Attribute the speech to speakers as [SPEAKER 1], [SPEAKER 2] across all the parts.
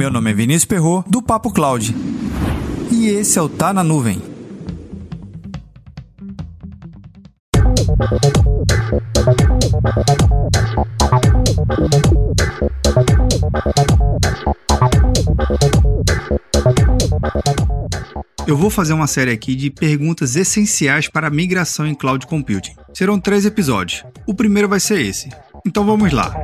[SPEAKER 1] Meu nome é Vinícius Perro do Papo Cloud. E esse é o Tá na Nuvem. Eu vou fazer uma série aqui de perguntas essenciais para a migração em cloud computing. Serão três episódios. O primeiro vai ser esse. Então vamos lá.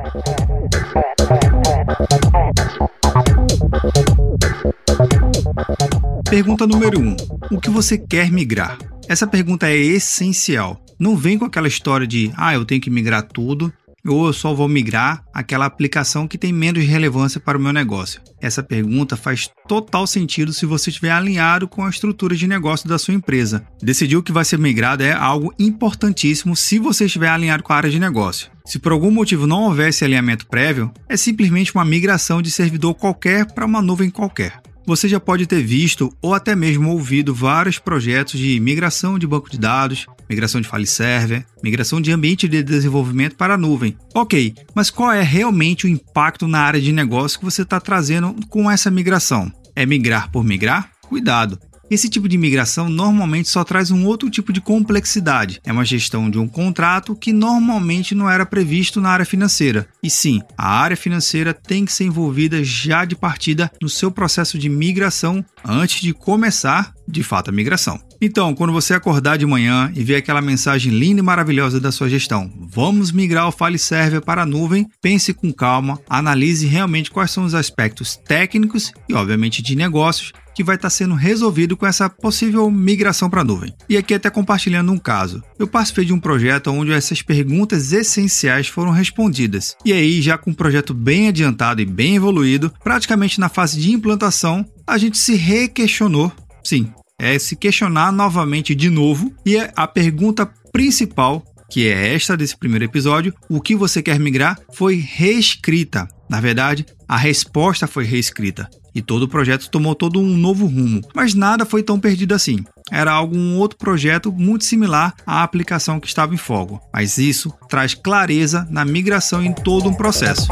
[SPEAKER 1] Pergunta número 1: um, O que você quer migrar? Essa pergunta é essencial. Não vem com aquela história de, ah, eu tenho que migrar tudo, ou eu só vou migrar aquela aplicação que tem menos relevância para o meu negócio. Essa pergunta faz total sentido se você estiver alinhado com a estrutura de negócio da sua empresa. Decidir o que vai ser migrado é algo importantíssimo se você estiver alinhado com a área de negócio. Se por algum motivo não houvesse alinhamento prévio, é simplesmente uma migração de servidor qualquer para uma nuvem qualquer. Você já pode ter visto ou até mesmo ouvido vários projetos de migração de banco de dados, migração de file server, migração de ambiente de desenvolvimento para a nuvem. Ok, mas qual é realmente o impacto na área de negócio que você está trazendo com essa migração? É migrar por migrar? Cuidado! Esse tipo de migração normalmente só traz um outro tipo de complexidade. É uma gestão de um contrato que normalmente não era previsto na área financeira. E sim, a área financeira tem que ser envolvida já de partida no seu processo de migração antes de começar de fato a migração. Então, quando você acordar de manhã e ver aquela mensagem linda e maravilhosa da sua gestão, vamos migrar o file server para a nuvem, pense com calma, analise realmente quais são os aspectos técnicos e, obviamente, de negócios que vai estar sendo resolvido com essa possível migração para a nuvem. E aqui até compartilhando um caso. Eu participei de um projeto onde essas perguntas essenciais foram respondidas. E aí, já com um projeto bem adiantado e bem evoluído, praticamente na fase de implantação, a gente se requestionou, sim, é se questionar novamente de novo e a pergunta principal que é esta desse primeiro episódio, o que você quer migrar, foi reescrita. Na verdade, a resposta foi reescrita e todo o projeto tomou todo um novo rumo. Mas nada foi tão perdido assim. Era algum outro projeto muito similar à aplicação que estava em fogo, mas isso traz clareza na migração em todo um processo.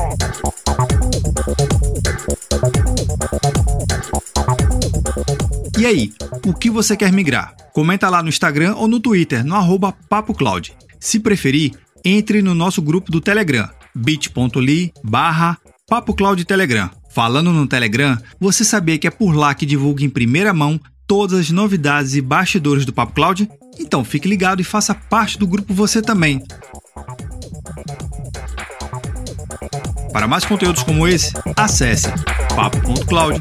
[SPEAKER 1] E aí, o que você quer migrar? Comenta lá no Instagram ou no Twitter, no arroba PapoCloud. Se preferir, entre no nosso grupo do Telegram, bit.ly barra Telegram. Falando no Telegram, você sabia que é por lá que divulga em primeira mão todas as novidades e bastidores do Papo Cloud? Então fique ligado e faça parte do grupo você também. Para mais conteúdos como esse, acesse papo.cloud.